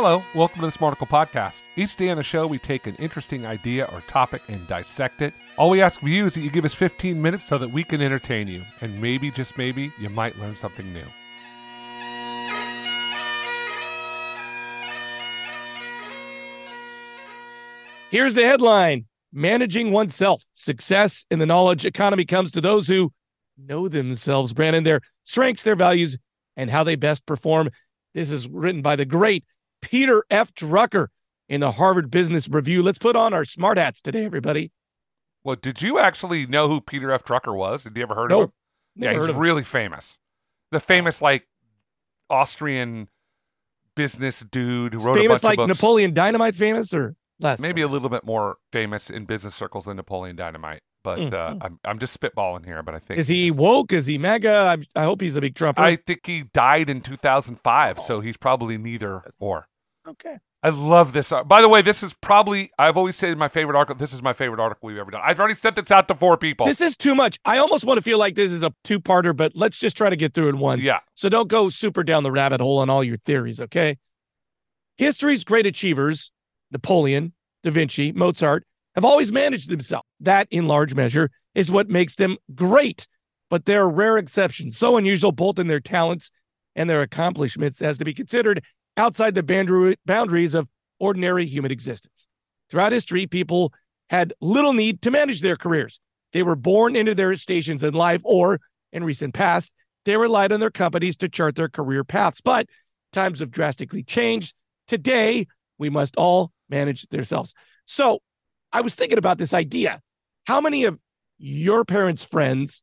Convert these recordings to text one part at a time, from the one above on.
Hello, welcome to the Smarticle Podcast. Each day on the show, we take an interesting idea or topic and dissect it. All we ask of you is that you give us 15 minutes so that we can entertain you, and maybe, just maybe, you might learn something new. Here's the headline Managing oneself. Success in the knowledge economy comes to those who know themselves, Brandon, their strengths, their values, and how they best perform. This is written by the great Peter F. Drucker in the Harvard Business Review. Let's put on our smart hats today, everybody. Well, did you actually know who Peter F. Drucker was? Did you ever heard Nope. of him? Never yeah, he's him. really famous. The oh. famous, like, Austrian business dude who wrote a famous bunch like of books. Napoleon Dynamite famous or less? Maybe a little bit more famous in business circles than Napoleon Dynamite. But uh, mm. I'm, I'm just spitballing here, but I think Is he woke? Is he MAGA? I, I hope he's a big Trumper. I think he died in 2005, so he's probably neither or. okay. I love this. By the way, this is probably I've always said my favorite article. This is my favorite article we've ever done. I've already sent this out to four people. This is too much. I almost want to feel like this is a two parter, but let's just try to get through in one. yeah, So don't go super down the rabbit hole on all your theories, okay? History's great achievers, Napoleon, Da Vinci, Mozart, have always managed themselves. That, in large measure, is what makes them great. But there are rare exceptions, so unusual both in their talents and their accomplishments as to be considered outside the boundaries of ordinary human existence. Throughout history, people had little need to manage their careers. They were born into their stations in life, or in recent past, they relied on their companies to chart their career paths. But times have drastically changed. Today, we must all manage themselves. So I was thinking about this idea. How many of your parents' friends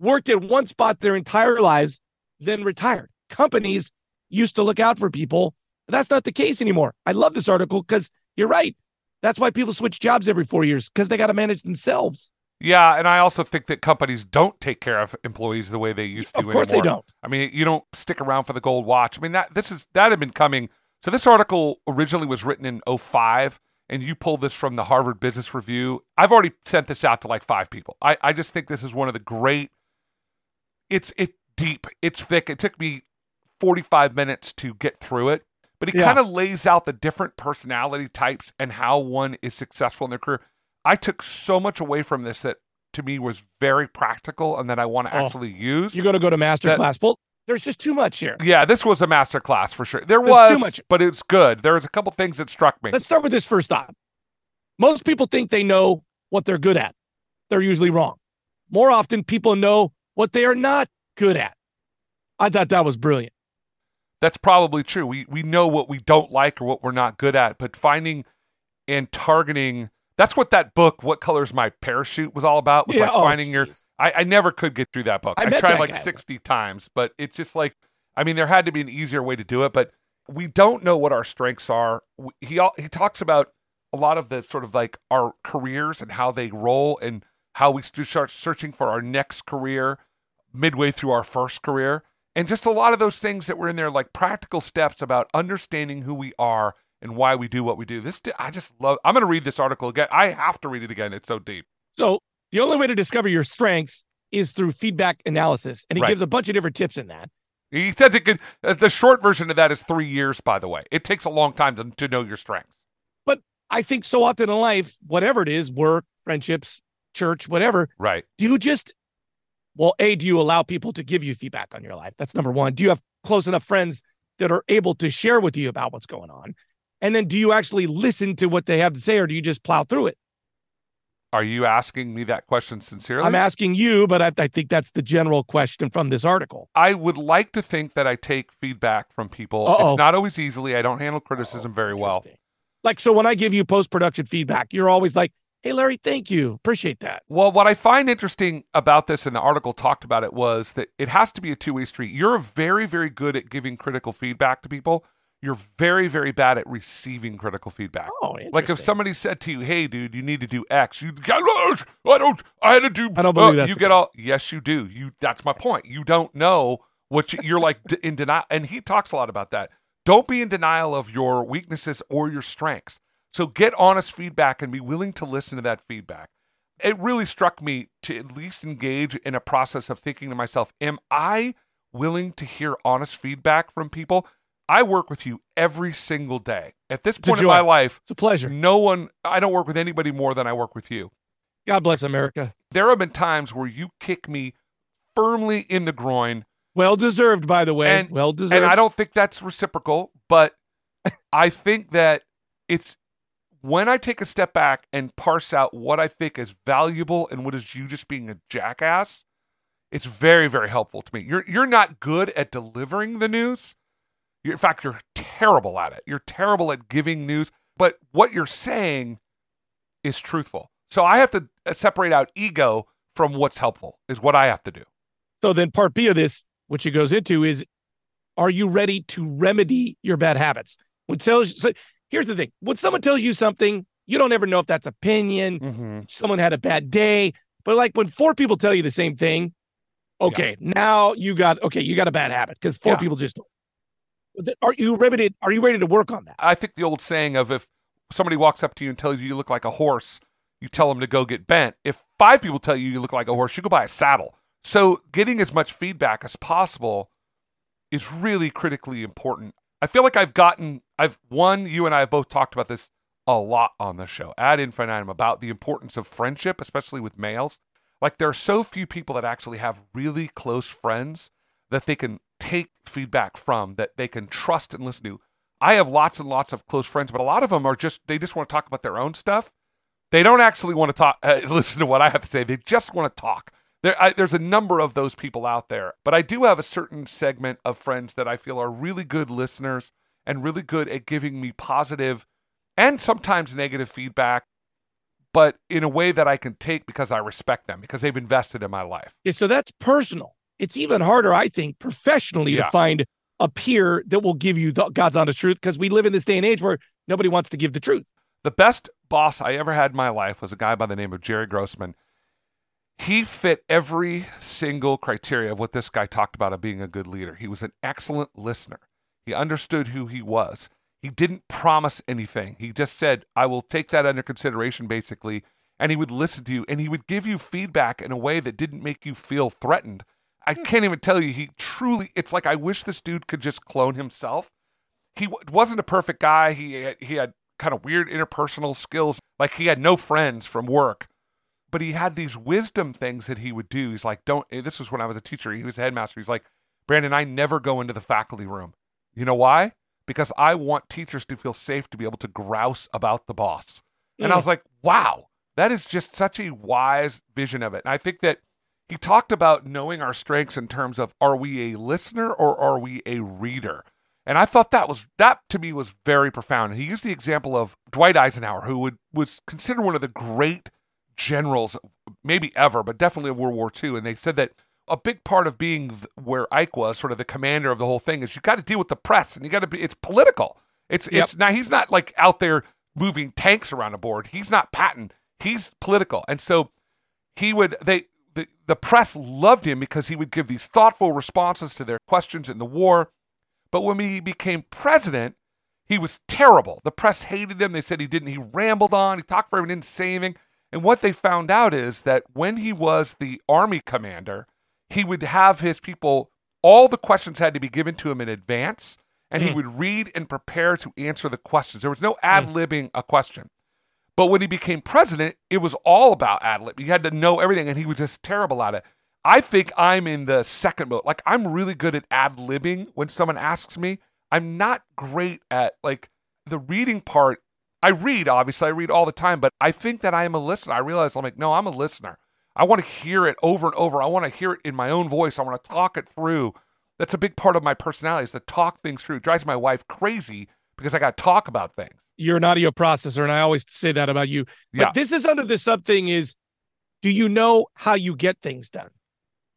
worked at one spot their entire lives, then retired? Companies used to look out for people. That's not the case anymore. I love this article because you're right. That's why people switch jobs every four years because they got to manage themselves. yeah, and I also think that companies don't take care of employees the way they used to. Of course, anymore. they don't. I mean, you don't stick around for the gold watch. I mean, that this is that had been coming. So this article originally was written in 05 and you pulled this from the Harvard Business Review. I've already sent this out to like five people. I, I just think this is one of the great it's it deep, it's thick. It took me 45 minutes to get through it, but it Yeah. kind of lays out the different personality types and how one is successful in their career. I took so much away from this that to me was very practical and that I want to Oh, actually use. You're going to go to master That- class. Well, there's just too much here. Yeah, this was a master class for sure. There There's was too much. but it's good. There was a couple things that struck me. Let's start with this first thought. Most people think they know what they're good at. They're usually wrong. More often, people know what they are not good at. I thought that was brilliant. That's probably true. We we know what we don't like or what we're not good at, but finding and targeting that's what that book, What Color's My Parachute, was all about. Was Yeah, like oh, finding your. I, I never could get through that book. I I, tried like. 60 times, but it's just like, I mean, there had to be an easier way to do it, but we don't know what our strengths are. We- He, he talks about a lot of the sort of like our careers and how they roll and how we start searching for our next career midway through our first career. And just a lot of those things that were in there, like practical steps about understanding who we are and why we do what we do. This, I just love, I'm going to read this article again. I have to read it again. It's so deep. So, the only way to discover your strengths is through feedback analysis. And he Right. gives a bunch of different tips in that. He says it could. Uh, the short version of that is three years. By the way, it takes a long time to, to know your strengths. But I think so often in life, whatever it is work, friendships, church, whatever Right. do you just well a do you allow people to give you feedback on your life that's number one do you have close enough friends that are able to share with you about what's going on and then do you actually listen to what they have to say or do you just plow through it Are you asking me that question sincerely? i'm asking you but I, I think that's the general question from this article I would like to think that I take feedback from people. Uh-oh. It's not always easily. I don't handle criticism very well. Like so when i give you post-production feedback you're always like hey larry thank you appreciate that Well, what I find interesting about this, and the article talked about it, was that it has to be a two way street. You're very, very good at giving critical feedback to people. You're very, very bad at receiving critical feedback. oh Like if somebody said to you, "Hey, dude, you need to do X," you I don't, I had to do. I don't believe uh, that's you get case. all. Yes, you do. You. That's my point. You don't know what you, you're like d- in denial, and he talks a lot about that. Don't be in denial of your weaknesses or your strengths. So get honest feedback and be willing to listen to that feedback. It really struck me to at least engage in a process of thinking to myself, am I willing to hear honest feedback from people? I work with you every single day. At this point in my life, It's a pleasure. no one, I don't work with anybody more than I work with you. God bless America. There have been times where you kick me firmly in the groin, Well deserved, by the way. And- well deserved. and I don't think that's reciprocal, but I think that it's when I take a step back and parse out what I think is valuable and what is you just being a jackass, it's very, very helpful to me. You're you're not good at delivering the news. You're, in fact, you're terrible at it. You're terrible at giving news, but what you're saying is truthful. So I have to uh, separate out ego from what's helpful. Is what I have to do. So then part B of this, which it goes into, is are you ready to remedy your bad habits? When tells so here's the thing. When someone tells you something, you don't ever know if that's opinion, Mm-hmm. someone had a bad day. But like when four people tell you the same thing, okay, now you got okay, you got a bad habit because four Yeah. people just don't. Are you ready? Are you ready to work on that? I think the old saying of if somebody walks up to you and tells you you look like a horse, you tell them to go get bent. If five people tell you you look like a horse, you go buy a saddle. So getting as much feedback as possible is really critically important. I feel like I've gotten, I've one, you and I have both talked about this a lot on the show ad infinitum about the importance of friendship, especially with males. Like there are so few people that actually have really close friends that they can take feedback from, that they can trust and listen to. I have lots and lots of close friends, but a lot of them are just they just want to talk about their own stuff. They don't actually want to talk, uh, listen to what I have to say. They just want to talk. There, I, there's a number of those people out there, but I do have a certain segment of friends that I feel are really good listeners and really good at giving me positive and sometimes negative feedback, but in a way that I can take because I respect them because they've invested in my life. Okay, so that's personal. It's even harder, I think, professionally Yeah. to find a peer that will give you the God's honest truth because we live in this day and age where nobody wants to give the truth. The best boss I ever had in my life was a guy by the name of Jerry Grossman. He fit every single criteria of what this guy talked about of being a good leader. He was an excellent listener. He understood who he was. He didn't promise anything. He just said, I will take that under consideration, basically. And he would listen to you and he would give you feedback in a way that didn't make you feel threatened. I can't even tell you, he truly, it's like I wish this dude could just clone himself. He w- wasn't a perfect guy. He had, he had kind of weird interpersonal skills. Like he had no friends from work, but he had these wisdom things that he would do. He's like, don't, this was when I was a teacher. He was a headmaster. He's like, Brandon, I never go into the faculty room. You know why? Because I want teachers to feel safe to be able to grouse about the boss. And I Mm. was like, wow, that is just such a wise vision of it. And I think that he talked about knowing our strengths in terms of are we a listener or are we a reader? And I thought that was that to me was very profound. And he used the example of Dwight Eisenhower, who would was considered one of the great generals, maybe ever, but definitely of World War II. And they said that a big part of being where Ike was, sort of the commander of the whole thing, is you got to deal with the press, and you got to be. It's political. It's Yep. it's now he's not like out there moving tanks around a board. He's not Patton. He's political, and so he would they the, the press loved him because he would give these thoughtful responses to their questions in the war. But when he became president, he was terrible. The press hated him. They said he didn't. He rambled on. He talked for didn't say anything. And what they found out is that when he was the army commander, he would have his people. All the questions had to be given to him in advance, and he Mm. would read and prepare to answer the questions. There was no ad libbing a question. But when he became president, it was all about ad lib. He had to know everything, and he was just terrible at it. I think I'm in the second boat. Like I'm really good at ad libbing when someone asks me. I'm not great at like the reading part. I read, obviously, I read all the time, but I think that I am a listener. I realize I'm like, no, I'm a listener. I want to hear it over and over. I want to hear it in my own voice. I want to talk it through. That's a big part of my personality is to talk things through. It drives my wife crazy because I got to talk about things. You're an audio processor, and I always say that about you. But Yeah. this is under the sub thing is do you know how you get things done?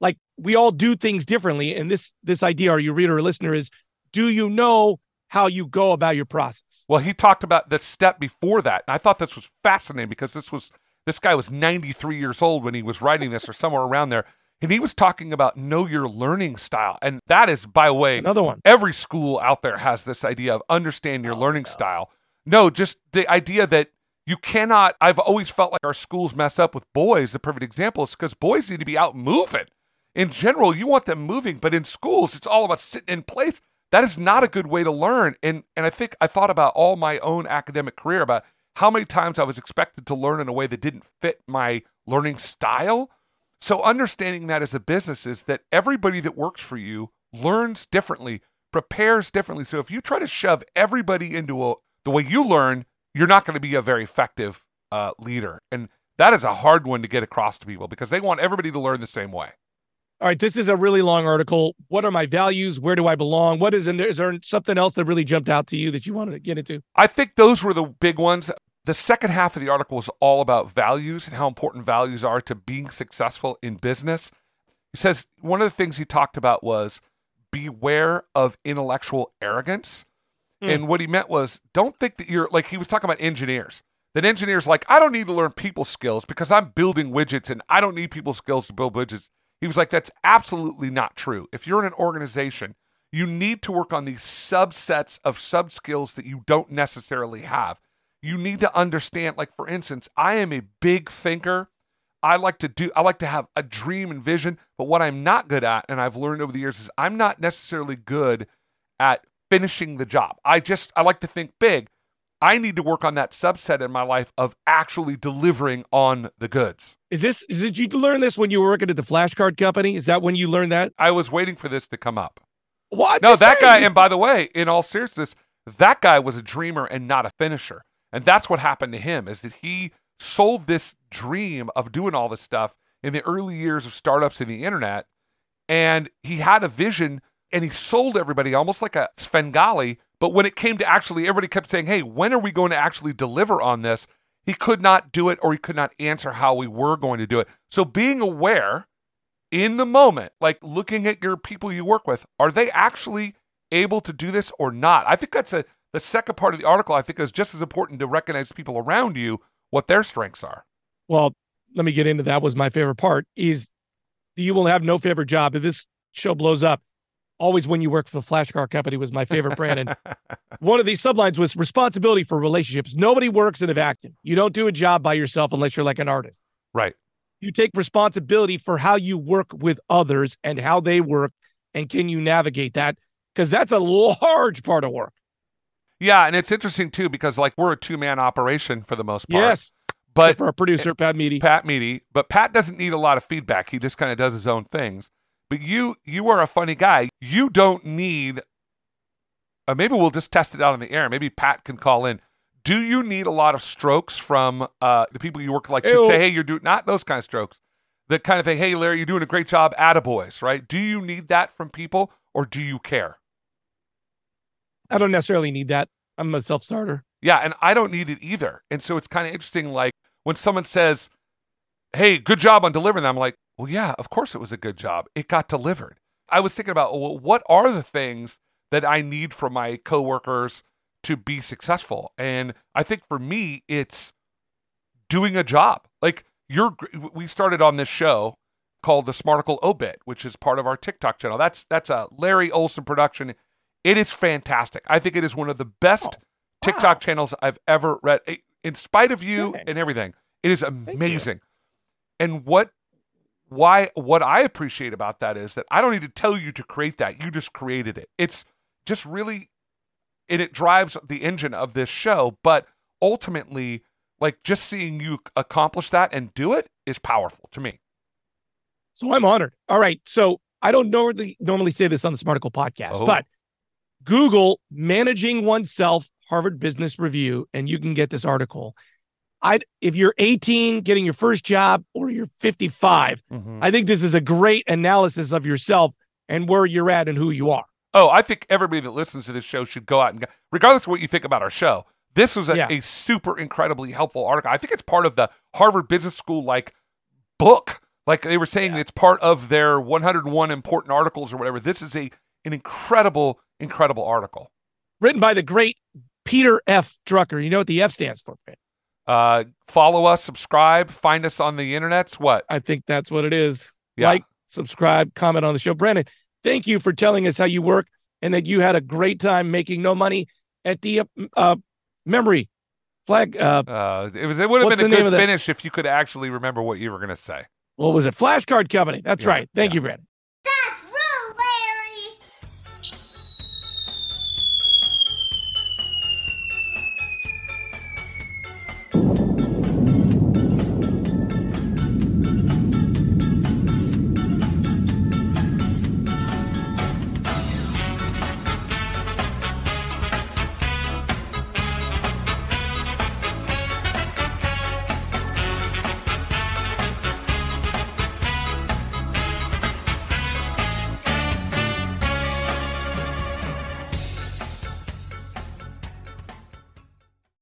Like we all do things differently. And this this idea, are you reader or listener, is do you know how you go about your process? Well, he talked about the step before that, and I thought this was fascinating because this was this guy was 93 years old when he was writing this, or somewhere around there, and he was talking about know your learning style, and that is, by the way, Another one. every school out there has this idea of understand your learning oh, style. No, just the idea that you cannot. I've always felt like our schools mess up with boys. The perfect example is because boys need to be out moving. In general, you want them moving, but in schools, it's all about sitting in place. That is not a good way to learn. And and I think I thought about all my own academic career about how many times I was expected to learn in a way that didn't fit my learning style. So understanding that as a business is that everybody that works for you learns differently, prepares differently. So if you try to shove everybody into a, the way you learn, you're not going to be a very effective uh, leader. And that is a hard one to get across to people because they want everybody to learn the same way. All right, this is a really long article. What are my values? Where do I belong? What is in there? Is there something else that really jumped out to you that you wanted to get into? I think those were the big ones. The second half of the article is all about values and how important values are to being successful in business. He says one of the things he talked about was beware of intellectual arrogance. Mm. And what he meant was don't think that you're like he was talking about engineers. That engineers like, I don't need to learn people skills because I'm building widgets and I don't need people skills to build widgets. He was like, that's absolutely not true. If you're in an organization, you need to work on these subsets of sub skills that you don't necessarily have. You need to understand, like, for instance, I am a big thinker. I like to do, I like to have a dream and vision. But what I'm not good at, and I've learned over the years, is I'm not necessarily good at finishing the job. I just, I like to think big. I need to work on that subset in my life of actually delivering on the goods. Is this did you learn this when you were working at the flashcard company? Is that when you learned that? I was waiting for this to come up. What? No, that guy, and by the way, in all seriousness, that guy was a dreamer and not a finisher. And that's what happened to him is that he sold this dream of doing all this stuff in the early years of startups in the internet. And he had a vision and he sold everybody almost like a Svengali but when it came to actually, everybody kept saying, hey, when are we going to actually deliver on this? He could not do it or he could not answer how we were going to do it. So being aware in the moment, like looking at your people you work with, are they actually able to do this or not? I think that's a the second part of the article I think is just as important to recognize people around you what their strengths are. Well, let me get into that was my favorite part is you will have no favorite job if this show blows up always when you work for the flashcard company was my favorite brand. And one of these sublines was responsibility for relationships. Nobody works in a vacuum. You don't do a job by yourself unless you're like an artist. Right. You take responsibility for how you work with others and how they work. And can you navigate that? Because that's a large part of work. Yeah. And it's interesting too, because like we're a two man operation for the most part. Yes. But for our producer, eh, Pat Meady. Pat Meady. But Pat doesn't need a lot of feedback. He just kind of does his own things. But you you are a funny guy. You don't need uh, maybe we'll just test it out on the air. Maybe Pat can call in. Do you need a lot of strokes from uh, the people you work like Ew. to say, hey, you're doing not those kind of strokes. The kind of thing, hey Larry, you're doing a great job, attaboys, right? Do you need that from people or do you care? I don't necessarily need that. I'm a self starter. Yeah, and I don't need it either. And so it's kind of interesting, like when someone says, Hey, good job on delivering that, I'm like, well, yeah, of course it was a good job. It got delivered. I was thinking about well, what are the things that I need from my coworkers to be successful? And I think for me, it's doing a job. Like you're, we started on this show called the Smarticle Obit, which is part of our TikTok channel. That's that's a Larry Olson production. It is fantastic. I think it is one of the best oh, TikTok wow. channels I've ever read. In spite of you and everything, it is amazing. And what why what I appreciate about that is that I don't need to tell you to create that. You just created it. It's just really and it drives the engine of this show, but ultimately like just seeing you accomplish that and do it is powerful to me. So I'm honored. All right. So I don't normally normally say this on the Smarticle podcast, oh. but Google managing oneself Harvard Business Review, and you can get this article. I if you're 18 getting your first job or you're 55, mm-hmm. I think this is a great analysis of yourself and where you're at and who you are. Oh, I think everybody that listens to this show should go out and regardless of what you think about our show. This was a, yeah. a super incredibly helpful article. I think it's part of the Harvard Business School like book. Like they were saying, yeah. it's part of their 101 important articles or whatever. This is a an incredible, incredible article written by the great Peter F. Drucker. You know what the F stands for? Uh, follow us, subscribe, find us on the internets. What? I think that's what it is. Yeah. Like, subscribe, comment on the show. Brandon, thank you for telling us how you work and that you had a great time making no money at the uh, uh memory flag. Uh, uh, it was. It would have been a good finish if you could actually remember what you were going to say. What was it? Flashcard company. That's yeah, right. Thank yeah. you, Brandon.